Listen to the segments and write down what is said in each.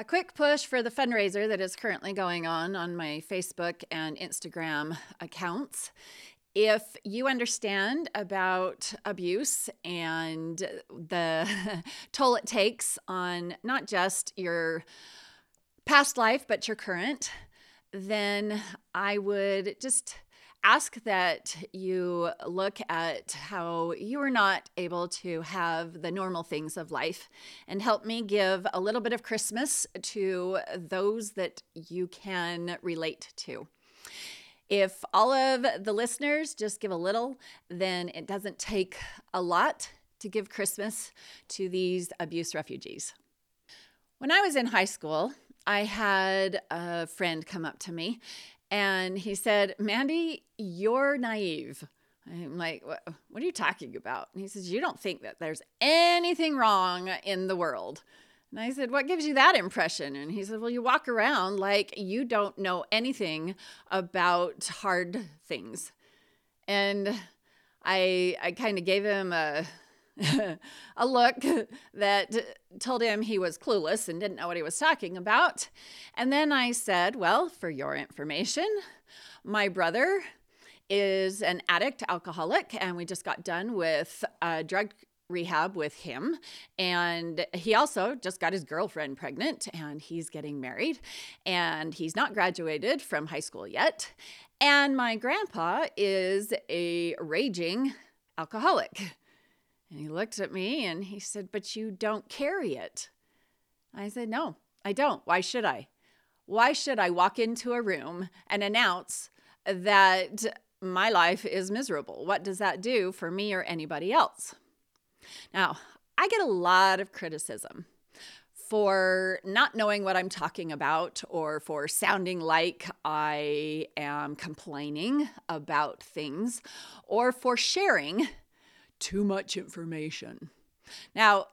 A quick push for the fundraiser that is currently going on on my Facebook and Instagram accounts. If you understand about abuse and the toll it takes on not just your past life, but your current, then I would just ask that you look at how you are not able to have the normal things of life and help me give a little bit of Christmas to those that you can relate to. If all of the listeners just give a little, then it doesn't take a lot to give Christmas to these abuse refugees. When I was in high school, I had a friend come up to me and he said, Mandy, you're naive. I'm like, what, what are you talking about? And he says, You don't think that there's anything wrong in the world. And I said, What gives you that impression? And he said, Well, you walk around like you don't know anything about hard things. And I, I kind of gave him a, a look that told him he was clueless and didn't know what he was talking about. And then I said, Well, for your information, my brother is an addict, alcoholic, and we just got done with a drug rehab with him. And he also just got his girlfriend pregnant and he's getting married. And he's not graduated from high school yet. And my grandpa is a raging alcoholic. And he looked at me and he said, But you don't carry it. I said, No, I don't. Why should I? Why should I walk into a room and announce that my life is miserable? What does that do for me or anybody else? Now, I get a lot of criticism for not knowing what I'm talking about or for sounding like I am complaining about things or for sharing too much information. Now,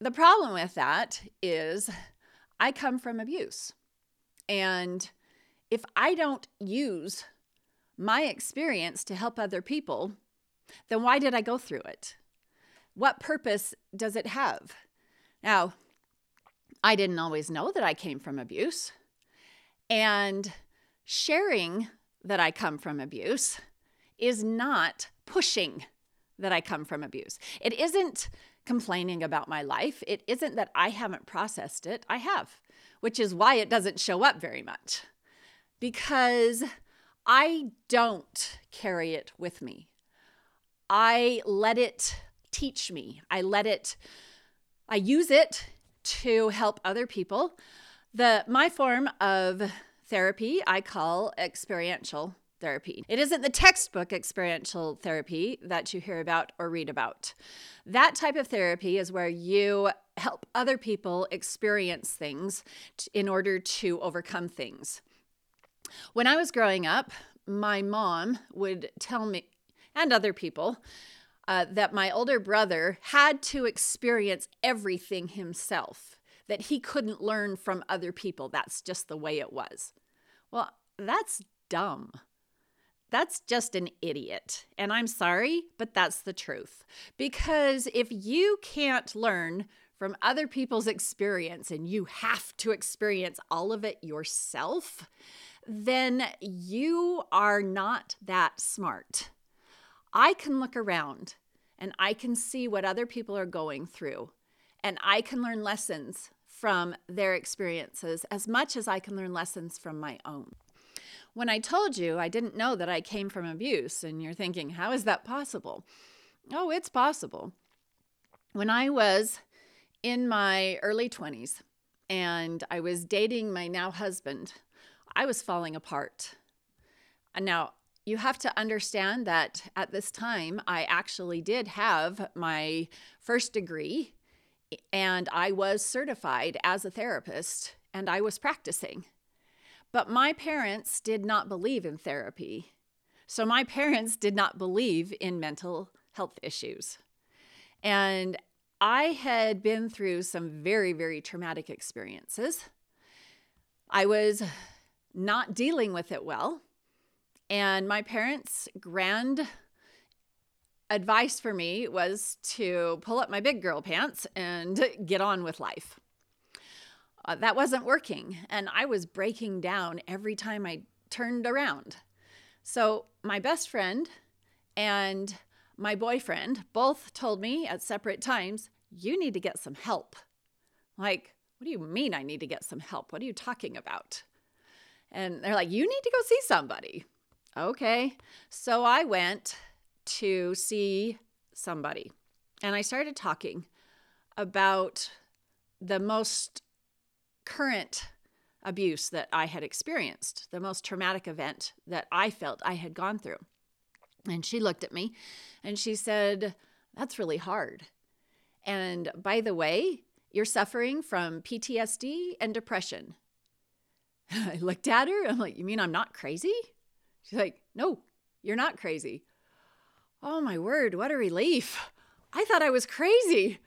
the problem with that is I come from abuse. And if I don't use my experience to help other people, then why did I go through it? What purpose does it have? Now, I didn't always know that I came from abuse. And sharing that I come from abuse is not pushing that I come from abuse. It isn't complaining about my life. It isn't that I haven't processed it. I have, which is why it doesn't show up very much because I don't carry it with me. I let it teach me. I let it, I use it to help other people. The my form of therapy I call experiential therapy. It isn't the textbook experiential therapy that you hear about or read about. That type of therapy is where you help other people experience things in order to overcome things. When I was growing up, my mom would tell me, and other people, uh, that my older brother had to experience everything himself, that he couldn't learn from other people. That's just the way it was. Well, that's dumb. That's just an idiot. And I'm sorry, but that's the truth. Because if you can't learn from other people's experience and you have to experience all of it yourself, then you are not that smart. I can look around and I can see what other people are going through, and I can learn lessons from their experiences as much as I can learn lessons from my own. When I told you I didn't know that I came from abuse, and you're thinking, how is that possible? Oh, it's possible. When I was in my early 20s and I was dating my now husband, I was falling apart. And now you have to understand that at this time, I actually did have my first degree and I was certified as a therapist and I was practicing. But my parents did not believe in therapy. So my parents did not believe in mental health issues. And I had been through some very, very traumatic experiences. I was not dealing with it well. And my parents' grand advice for me was to pull up my big girl pants and get on with life. Uh, that wasn't working. And I was breaking down every time I turned around. So, my best friend and my boyfriend both told me at separate times, You need to get some help. Like, what do you mean I need to get some help? What are you talking about? And they're like, You need to go see somebody. Okay. So I went to see somebody and I started talking about the most current abuse that I had experienced, the most traumatic event that I felt I had gone through. And she looked at me and she said, That's really hard. And by the way, you're suffering from PTSD and depression. I looked at her. I'm like, You mean I'm not crazy? She's like, No, you're not crazy. Oh my word, what a relief. I thought I was crazy.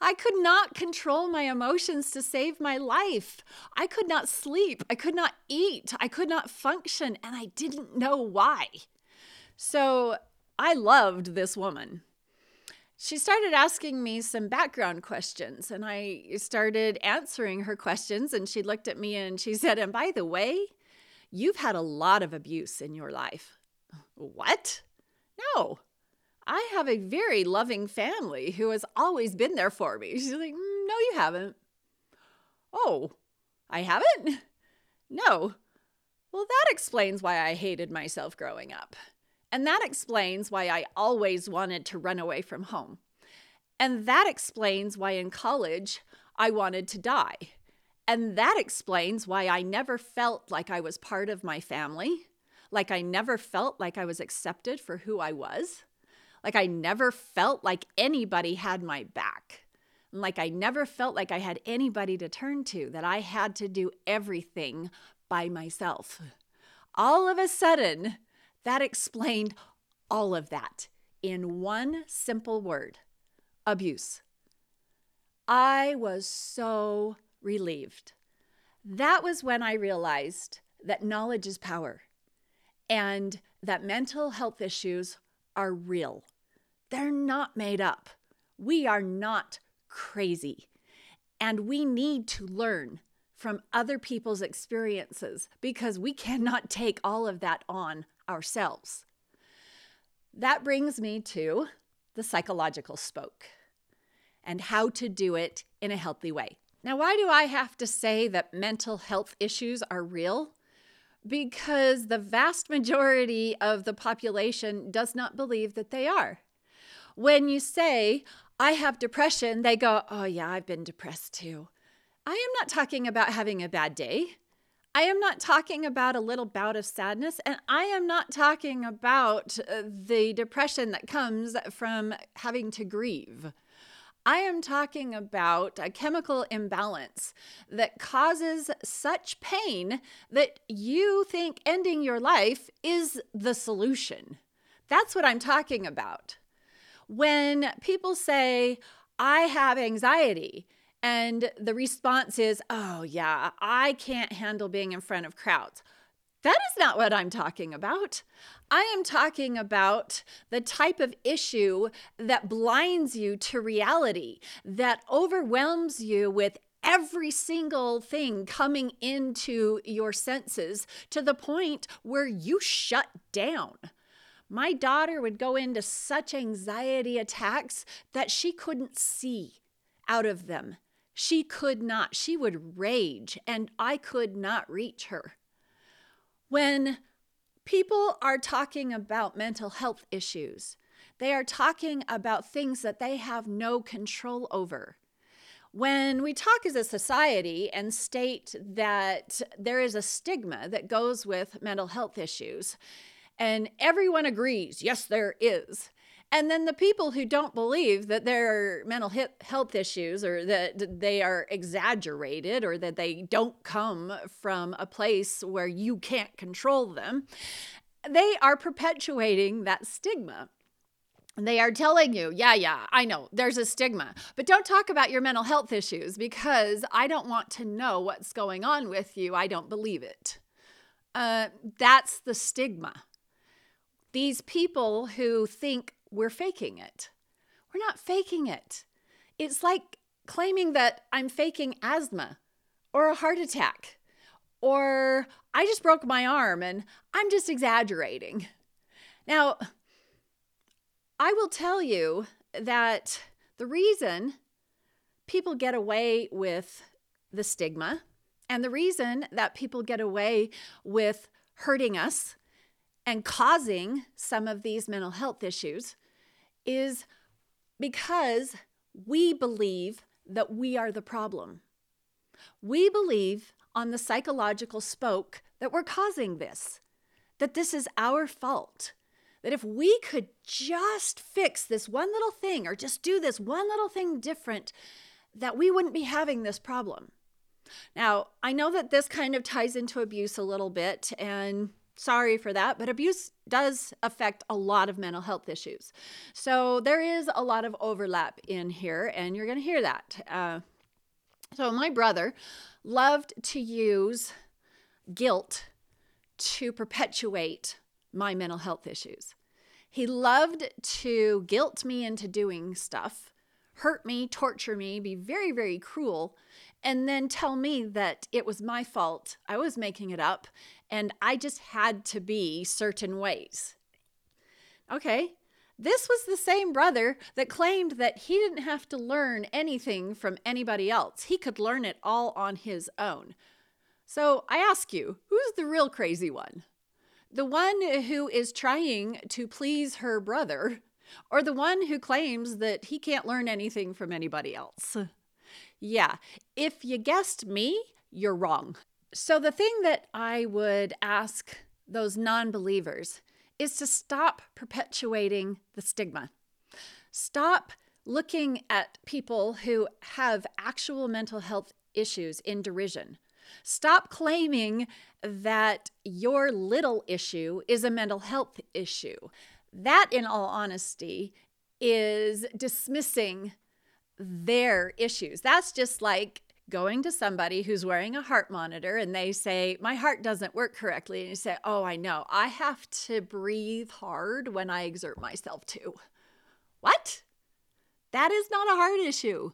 I could not control my emotions to save my life. I could not sleep. I could not eat. I could not function, and I didn't know why. So I loved this woman. She started asking me some background questions, and I started answering her questions. And she looked at me and she said, And by the way, you've had a lot of abuse in your life. What? No, I have a very loving family who has always been there for me. She's like, mm, No, you haven't. Oh, I haven't? No. Well, that explains why I hated myself growing up. And that explains why I always wanted to run away from home. And that explains why in college I wanted to die. And that explains why I never felt like I was part of my family, like I never felt like I was accepted for who I was. Like I never felt like anybody had my back. Like I never felt like I had anybody to turn to, that I had to do everything by myself. All of a sudden, that explained all of that in one simple word abuse. I was so relieved. That was when I realized that knowledge is power and that mental health issues are real. They're not made up. We are not crazy. And we need to learn from other people's experiences because we cannot take all of that on ourselves. That brings me to the psychological spoke and how to do it in a healthy way. Now, why do I have to say that mental health issues are real? Because the vast majority of the population does not believe that they are. When you say, I have depression, they go, Oh, yeah, I've been depressed too. I am not talking about having a bad day. I am not talking about a little bout of sadness, and I am not talking about uh, the depression that comes from having to grieve. I am talking about a chemical imbalance that causes such pain that you think ending your life is the solution. That's what I'm talking about when people say, I have anxiety, and the response is, oh, yeah, I can't handle being in front of crowds. That is not what I'm talking about. I am talking about the type of issue that blinds you to reality, that overwhelms you with every single thing coming into your senses to the point where you shut down. My daughter would go into such anxiety attacks that she couldn't see out of them. She could not. She would rage, and I could not reach her. When people are talking about mental health issues, they are talking about things that they have no control over. When we talk as a society and state that there is a stigma that goes with mental health issues, and everyone agrees, yes, there is. And then the people who don't believe that there are mental health issues or that they are exaggerated or that they don't come from a place where you can't control them, they are perpetuating that stigma. They are telling you, yeah, yeah, I know there's a stigma, but don't talk about your mental health issues because I don't want to know what's going on with you. I don't believe it. Uh, that's the stigma these people who think we're faking it. We're not faking it. It's like claiming that I'm faking asthma or a heart attack or I just broke my arm and I'm just exaggerating. Now, I will tell you that the reason people get away with the stigma and the reason that people get away with hurting us and causing some of these mental health issues is because we believe that we are the problem. We believe on the psychological spoke that we're causing this, that this is our fault. That if we could just fix this one little thing or just do this one little thing different, that we wouldn't be having this problem. Now, I know that this kind of ties into abuse a little bit, and sorry for that, but abuse does affect a lot of mental health issues. So there is a lot of overlap in here, and you're going to hear that. Uh, so, my brother loved to use guilt to perpetuate my mental health issues. He loved to guilt me into doing stuff, hurt me, torture me, be very, very cruel, and then tell me that it was my fault. I was making it up, and I just had to be certain ways. Okay, this was the same brother that claimed that he didn't have to learn anything from anybody else. He could learn it all on his own. So I ask you, who's the real crazy one? The one who is trying to please her brother, or the one who claims that he can't learn anything from anybody else? Yeah, if you guessed me, you're wrong. So, the thing that I would ask those non believers is to stop perpetuating the stigma. Stop looking at people who have actual mental health issues in derision. Stop claiming that your little issue is a mental health issue. That, in all honesty, is dismissing their issues. That's just like going to somebody who's wearing a heart monitor and they say, My heart doesn't work correctly. And you say, Oh, I know. I have to breathe hard when I exert myself too. What? That is not a heart issue.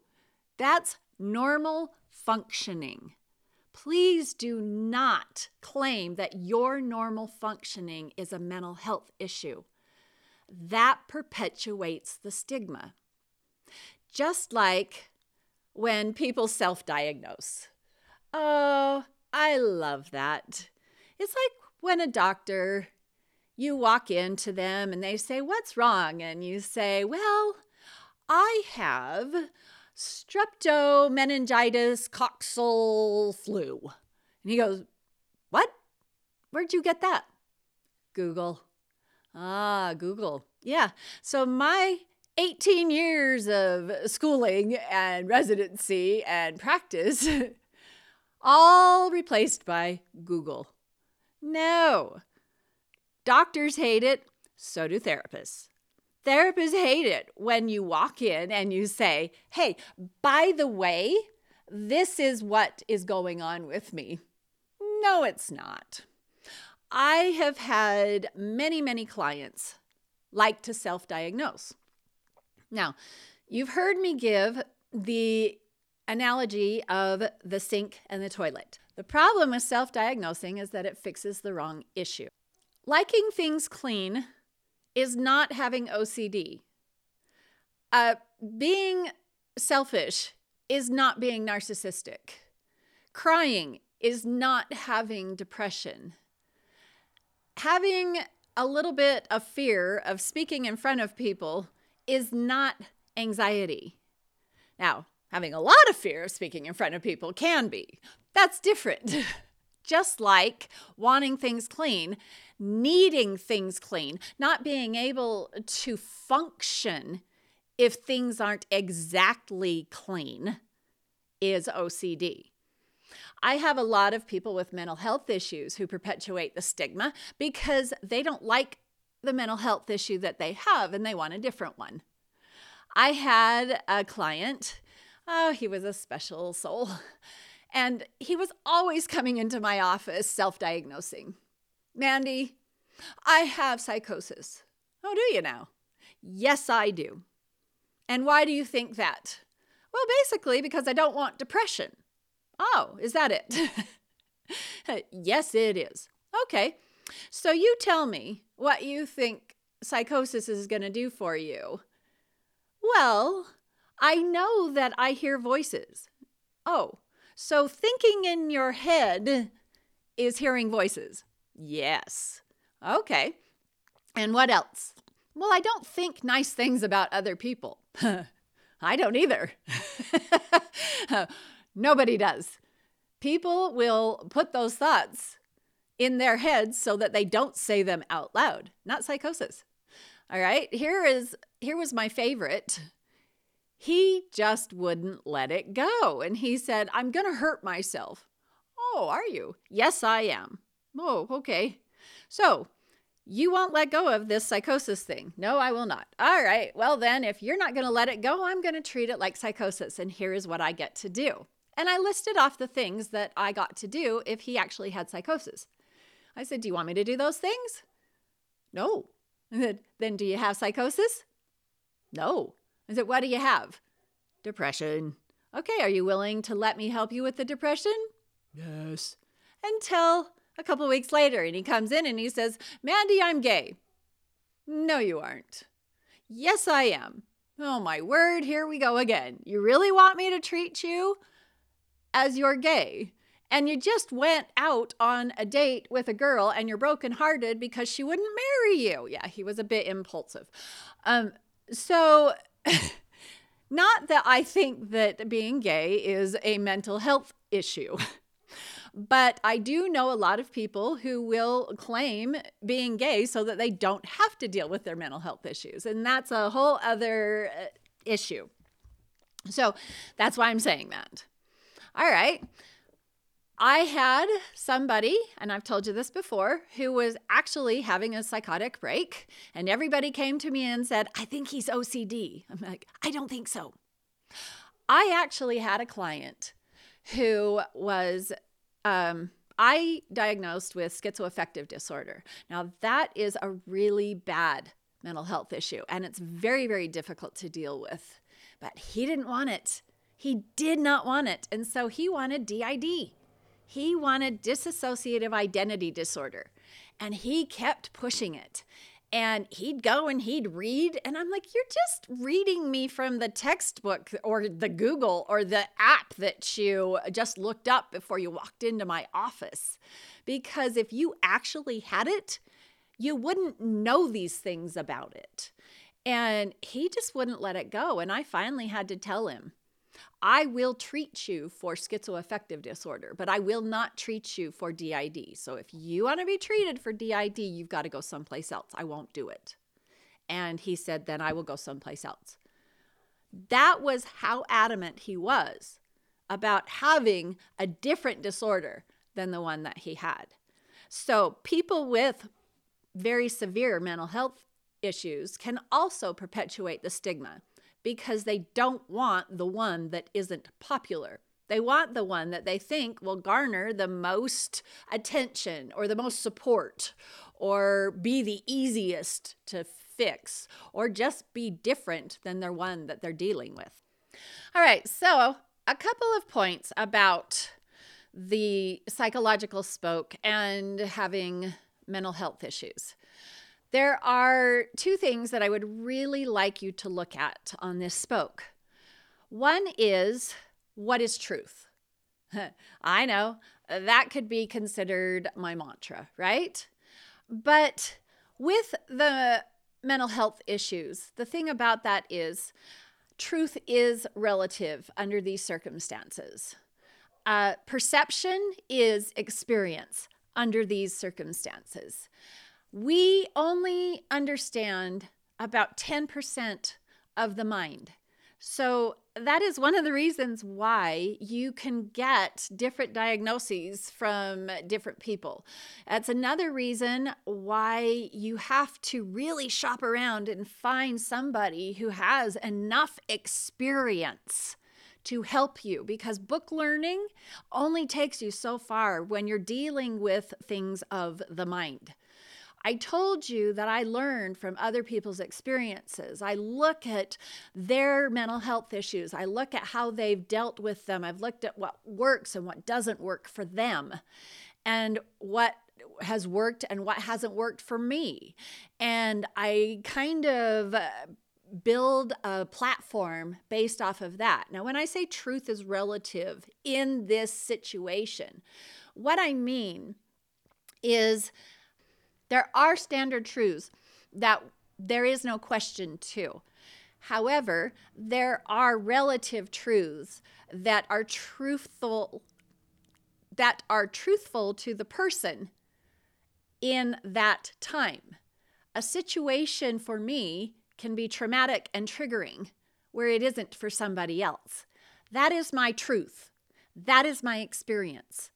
That's normal functioning. Please do not claim that your normal functioning is a mental health issue. That perpetuates the stigma. Just like when people self diagnose. Oh, I love that. It's like when a doctor, you walk into them and they say, What's wrong? And you say, Well, I have streptomeningitis coxal flu. And he goes, What? Where'd you get that? Google. Ah, Google. Yeah. So my 18 years of schooling and residency and practice, all replaced by Google. No. Doctors hate it, so do therapists. Therapists hate it when you walk in and you say, hey, by the way, this is what is going on with me. No, it's not. I have had many, many clients like to self diagnose. Now, you've heard me give the analogy of the sink and the toilet. The problem with self diagnosing is that it fixes the wrong issue. Liking things clean is not having OCD. Uh, being selfish is not being narcissistic. Crying is not having depression. Having a little bit of fear of speaking in front of people is not anxiety. Now, having a lot of fear of speaking in front of people can be. That's different. Just like wanting things clean, needing things clean, not being able to function if things aren't exactly clean is OCD. I have a lot of people with mental health issues who perpetuate the stigma because they don't like the mental health issue that they have and they want a different one. I had a client, oh, he was a special soul, and he was always coming into my office self diagnosing. Mandy, I have psychosis. Oh, do you now? Yes, I do. And why do you think that? Well, basically, because I don't want depression. Oh, is that it? yes, it is. Okay. So you tell me what you think psychosis is going to do for you. Well, I know that I hear voices. Oh, so thinking in your head is hearing voices. Yes. Okay. And what else? Well, I don't think nice things about other people. I don't either. Nobody does. People will put those thoughts in their heads so that they don't say them out loud, not psychosis. All right, here is here was my favorite. He just wouldn't let it go and he said, "I'm going to hurt myself." "Oh, are you?" "Yes, I am." "Oh, okay." So, you won't let go of this psychosis thing. No, I will not. All right. Well, then, if you're not going to let it go, I'm going to treat it like psychosis. And here is what I get to do. And I listed off the things that I got to do if he actually had psychosis. I said, Do you want me to do those things? No. I said, Then do you have psychosis? No. I said, What do you have? Depression. Okay, are you willing to let me help you with the depression? Yes. Until a couple weeks later, and he comes in and he says, Mandy, I'm gay. No, you aren't. Yes, I am. Oh, my word, here we go again. You really want me to treat you as you're gay? And you just went out on a date with a girl and you're brokenhearted because she wouldn't marry you. Yeah, he was a bit impulsive. Um, so, not that I think that being gay is a mental health issue. But I do know a lot of people who will claim being gay so that they don't have to deal with their mental health issues. And that's a whole other uh, issue. So that's why I'm saying that. All right. I had somebody, and I've told you this before, who was actually having a psychotic break. And everybody came to me and said, I think he's OCD. I'm like, I don't think so. I actually had a client who was um, I diagnosed with schizoaffective disorder. Now, that is a really bad mental health issue, and it's very, very difficult to deal with. But he didn't want it. He did not want it. And so he wanted DID. He wanted dissociative identity disorder. And he kept pushing it and he'd go and he'd read and i'm like you're just reading me from the textbook or the google or the app that you just looked up before you walked into my office because if you actually had it you wouldn't know these things about it and he just wouldn't let it go and i finally had to tell him I will treat you for schizoaffective disorder, but I will not treat you for DID. So if you want to be treated for DID, you've got to go someplace else. I won't do it. And he said, then I will go someplace else. That was how adamant he was about having a different disorder than the one that he had. So people with very severe mental health issues can also perpetuate the stigma because they don't want the one that isn't popular. They want the one that they think will garner the most attention or the most support or be the easiest to fix or just be different than their one that they're dealing with. All right, so a couple of points about the psychological spoke and having mental health issues. There are two things that I would really like you to look at on this spoke. One is what is truth? I know that could be considered my mantra, right? But with the mental health issues, the thing about that is truth is relative under these circumstances. Uh, perception is experience under these circumstances we only understand about 10% of the mind. So, that is one of the reasons why you can get different diagnoses from different people. That's another reason why you have to really shop around and find somebody who has enough experience to help you because book learning only takes you so far when you're dealing with things of the mind. I told you that I learned from other people's experiences. I look at their mental health issues. I look at how they've dealt with them. I've looked at what works and what doesn't work for them and what has worked and what hasn't worked for me. And I kind of uh, build a platform based off of that. Now, when I say truth is relative in this situation, what I mean is there are standard truths that there is no question to. However, there are relative truths that are truthful that are truthful to the person in that time. A situation for me can be traumatic and triggering where it isn't for somebody else. That is my truth. That is my experience.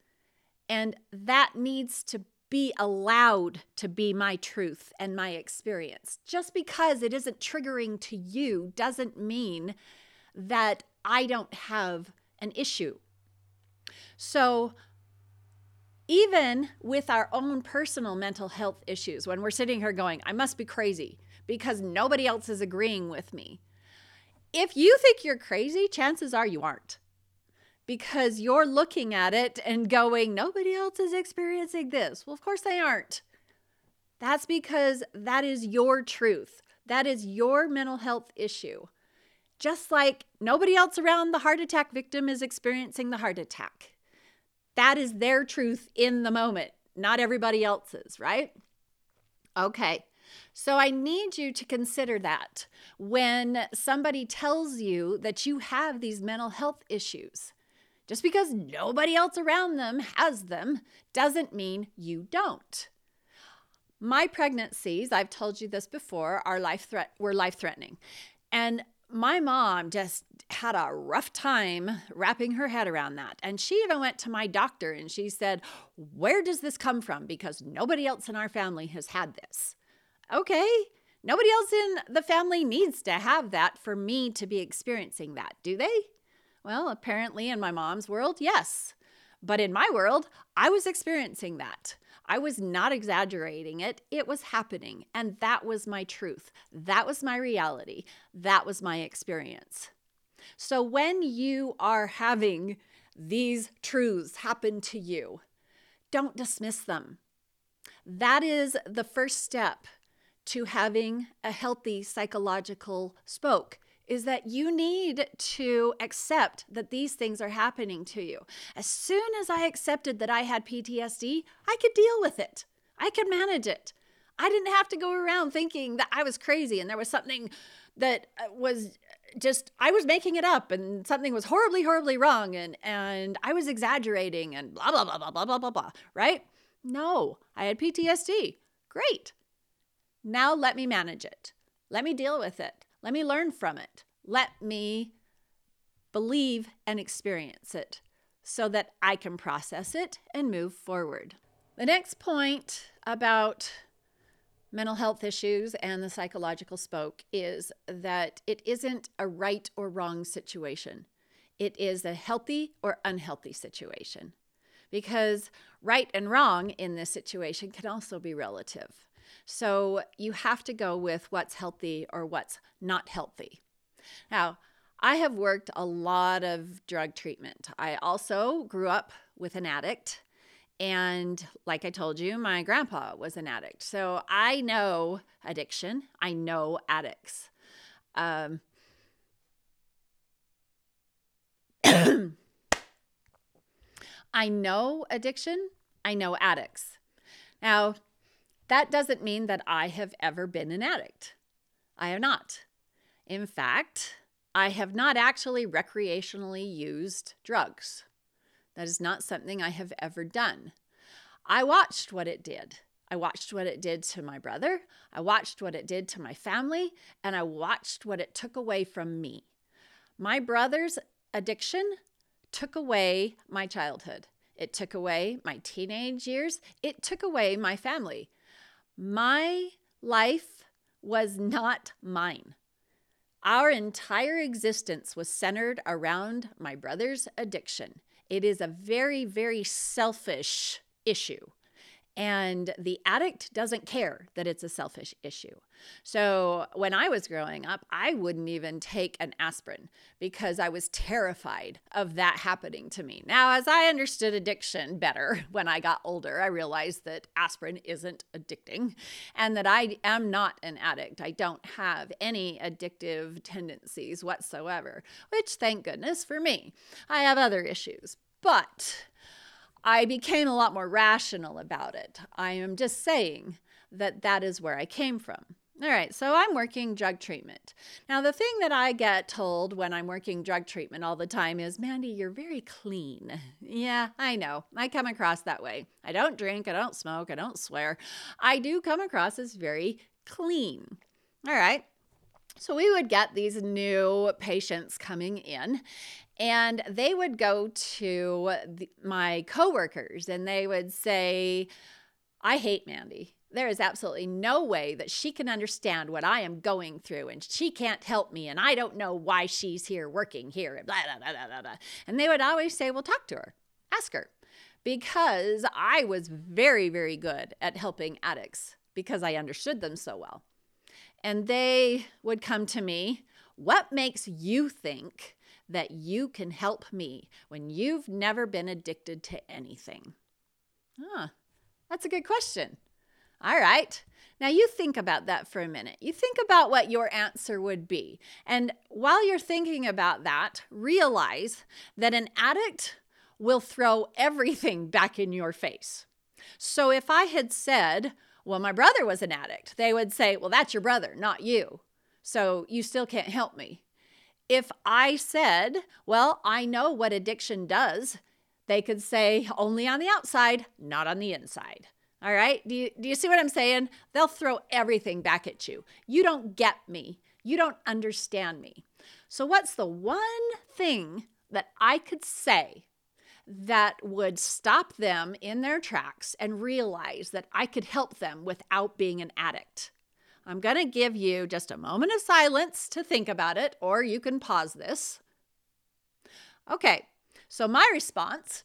And that needs to be allowed to be my truth and my experience. Just because it isn't triggering to you doesn't mean that I don't have an issue. So, even with our own personal mental health issues, when we're sitting here going, I must be crazy because nobody else is agreeing with me. If you think you're crazy, chances are you aren't because you're looking at it and going, nobody else is experiencing this. Well, of course they aren't. That's because that is your truth. That is your mental health issue. Just like nobody else around the heart attack victim is experiencing the heart attack. That is their truth in the moment, not everybody else's, right? Okay. So I need you to consider that when somebody tells you that you have these mental health issues. Just because nobody else around them has them doesn't mean you don't. My pregnancies, I've told you this before, are life threat were life threatening. And my mom just had a rough time wrapping her head around that. And she even went to my doctor and she said, Where does this come from? Because nobody else in our family has had this. Okay, nobody else in the family needs to have that for me to be experiencing that, do they? Well, apparently in my mom's world, yes. But in my world, I was experiencing that. I was not exaggerating it. It was happening. And that was my truth. That was my reality. That was my experience. So when you are having these truths happen to you, don't dismiss them. That is the first step to having a healthy psychological spoke is that you need to accept that these things are happening to you. As soon as I accepted that I had PTSD, I could deal with it. I could manage it. I didn't have to go around thinking that I was crazy and there was something that uh, was just I was making it up and something was horribly horribly wrong and and I was exaggerating and blah blah blah blah blah blah blah blah, right? No, I had PTSD. Great. Now let me manage it. Let me deal with it. Let me learn from it. Let me believe and experience it so that I can process it and move forward. The next point about mental health issues and the psychological spoke is that it isn't a right or wrong situation. It is a healthy or unhealthy situation. Because right and wrong in this situation can also be relative. So you have to go with what's healthy or what's not healthy. Now, I have worked a lot of drug treatment. I also grew up with an addict. And like I told you, my grandpa was an addict. So I know addiction, I know addicts. Um, I know addiction, I know addicts. Now, that doesn't mean that I have ever been an addict. I have not. In fact, I have not actually recreationally used drugs. That is not something I have ever done. I watched what it did. I watched what it did to my brother. I watched what it did to my family. And I watched what it took away from me. My brother's addiction took away my childhood. It took away my teenage years. It took away my family. My life was not mine. Our entire existence was centered around my brother's addiction. It is a very, very selfish issue. And the addict doesn't care that it's a selfish issue. So when I was growing up, I wouldn't even take an aspirin because I was terrified of that happening to me. Now, as I understood addiction better when I got older, I realized that aspirin isn't addicting and that I am not an addict. I don't have any addictive tendencies whatsoever, which thank goodness for me. I have other issues. But I became a lot more rational about it. I am just saying that that is where I came from. All right, so I'm working drug treatment. Now, the thing that I get told when I'm working drug treatment all the time is, Mandy, you're very clean. Yeah, I know. I come across that way. I don't drink, I don't smoke, I don't swear. I do come across as very clean. All right. So we would get these new patients coming in, and they would go to the, my coworkers and they would say, I hate Mandy. There is absolutely no way that she can understand what I am going through, and she can't help me, and I don't know why she's here working here, and blah, blah, blah, blah, blah. And they would always say, Well, talk to her, ask her, because I was very, very good at helping addicts because I understood them so well. And they would come to me, What makes you think that you can help me when you've never been addicted to anything? Ah, that's a good question. All right. Now you think about that for a minute. You think about what your answer would be. And while you're thinking about that, realize that an addict will throw everything back in your face. So if I had said, well, my brother was an addict, they would say, well, that's your brother, not you. So you still can't help me. If I said, well, I know what addiction does, they could say only on the outside, not on the inside. All right? Do you, do you see what I'm saying? They'll throw everything back at you. You don't get me. You don't understand me. So, what's the one thing that I could say that would stop them in their tracks and realize that I could help them without being an addict? I'm going to give you just a moment of silence to think about it, or you can pause this. Okay, so my response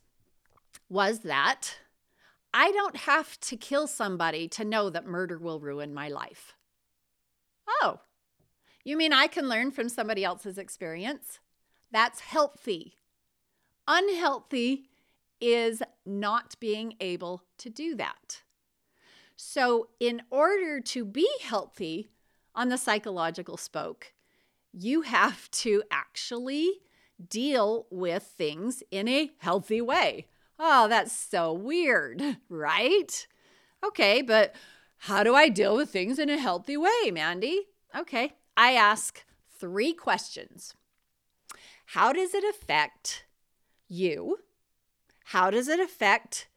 was that I don't have to kill somebody to know that murder will ruin my life. Oh, you mean I can learn from somebody else's experience? That's healthy. Unhealthy is not being able to do that. So, in order to be healthy on the psychological spoke, you have to actually deal with things in a healthy way. Oh, that's so weird, right? Okay, but how do I deal with things in a healthy way, Mandy? Okay, I ask three questions How does it affect you? How does it affect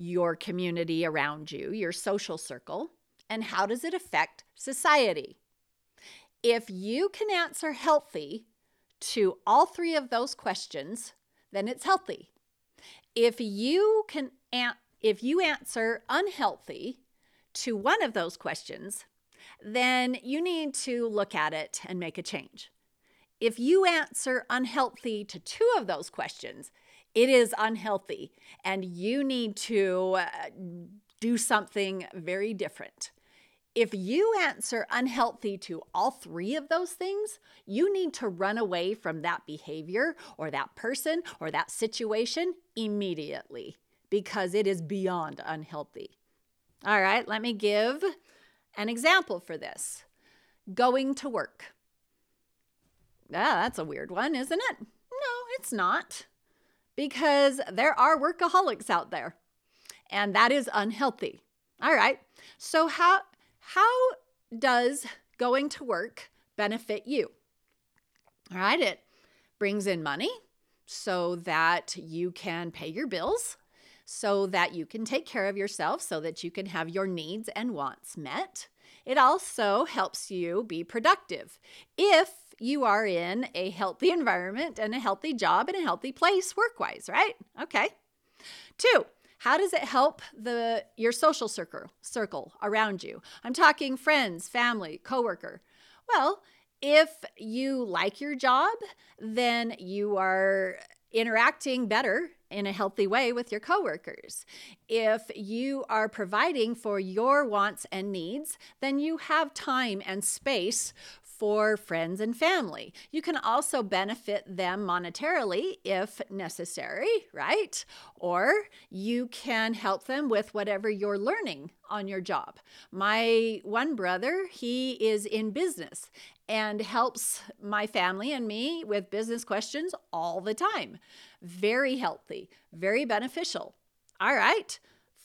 your community around you, your social circle, and how does it affect society? If you can answer healthy to all three of those questions, then it's healthy. If you can an- if you answer unhealthy to one of those questions, then you need to look at it and make a change. If you answer unhealthy to two of those questions, it is unhealthy and you need to uh, do something very different. If you answer unhealthy to all three of those things, you need to run away from that behavior or that person or that situation immediately because it is beyond unhealthy. All right, let me give an example for this going to work. Ah, that's a weird one, isn't it? No, it's not because there are workaholics out there and that is unhealthy. All right. So how how does going to work benefit you? All right, it brings in money so that you can pay your bills, so that you can take care of yourself, so that you can have your needs and wants met. It also helps you be productive. If you are in a healthy environment and a healthy job and a healthy place work wise, right? Okay. Two, how does it help the your social circle circle around you? I'm talking friends, family, coworker. Well, if you like your job, then you are interacting better in a healthy way with your coworkers. If you are providing for your wants and needs, then you have time and space for friends and family. You can also benefit them monetarily if necessary, right? Or you can help them with whatever you're learning on your job. My one brother, he is in business and helps my family and me with business questions all the time. Very healthy, very beneficial. All right.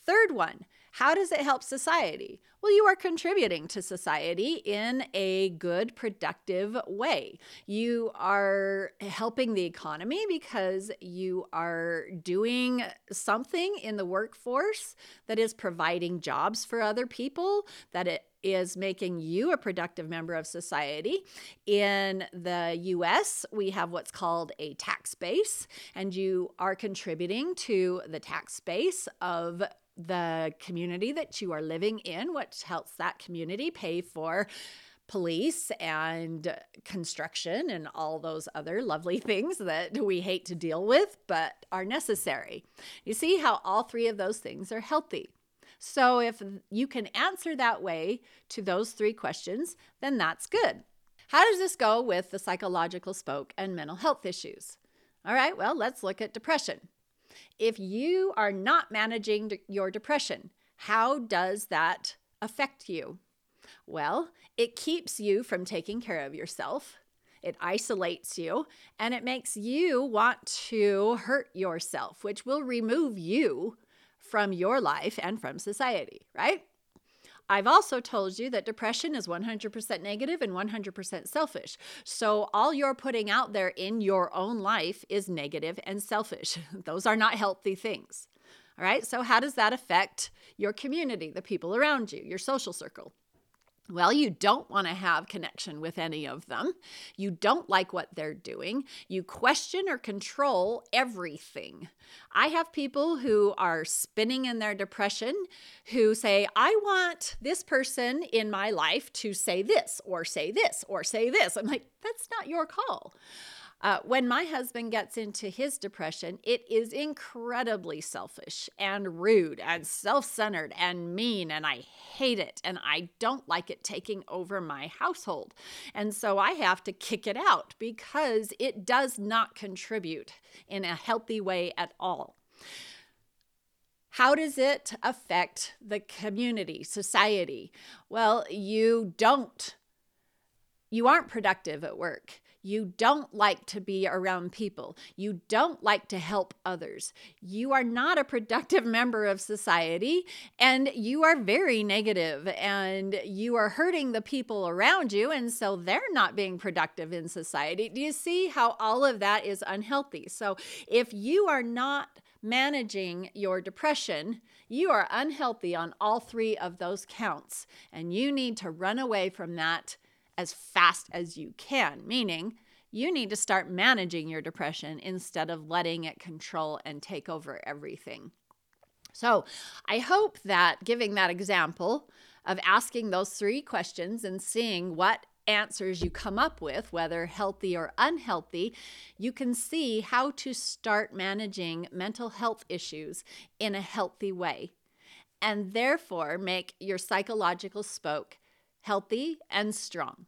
Third one, how does it help society? Well, you are contributing to society in a good, productive way. You are helping the economy because you are doing something in the workforce that is providing jobs for other people, that it is making you a productive member of society. In the US, we have what's called a tax base, and you are contributing to the tax base of the community that you are living in, which helps that community pay for police and construction and all those other lovely things that we hate to deal with but are necessary. You see how all three of those things are healthy. So if you can answer that way to those three questions, then that's good. How does this go with the psychological spoke and mental health issues? All right, well, let's look at depression. If you are not managing your depression, how does that affect you? Well, it keeps you from taking care of yourself. It isolates you and it makes you want to hurt yourself, which will remove you from your life and from society, right? I've also told you that depression is 100% negative and 100% selfish. So all you're putting out there in your own life is negative and selfish. Those are not healthy things. All right. So, how does that affect your community, the people around you, your social circle? Well, you don't want to have connection with any of them. You don't like what they're doing. You question or control everything. I have people who are spinning in their depression who say, I want this person in my life to say this or say this or say this. I'm like, that's not your call. Uh, when my husband gets into his depression, it is incredibly selfish and rude and self centered and mean, and I hate it. And I don't like it taking over my household. And so I have to kick it out because it does not contribute in a healthy way at all. How does it affect the community, society? Well, you don't, you aren't productive at work. You don't like to be around people. You don't like to help others. You are not a productive member of society and you are very negative and you are hurting the people around you. And so they're not being productive in society. Do you see how all of that is unhealthy? So if you are not managing your depression, you are unhealthy on all three of those counts. And you need to run away from that as fast as you can, meaning you need to start managing your depression instead of letting it control and take over everything. So, I hope that giving that example of asking those three questions and seeing what answers you come up with, whether healthy or unhealthy, you can see how to start managing mental health issues in a healthy way and therefore make your psychological spoke healthy and strong.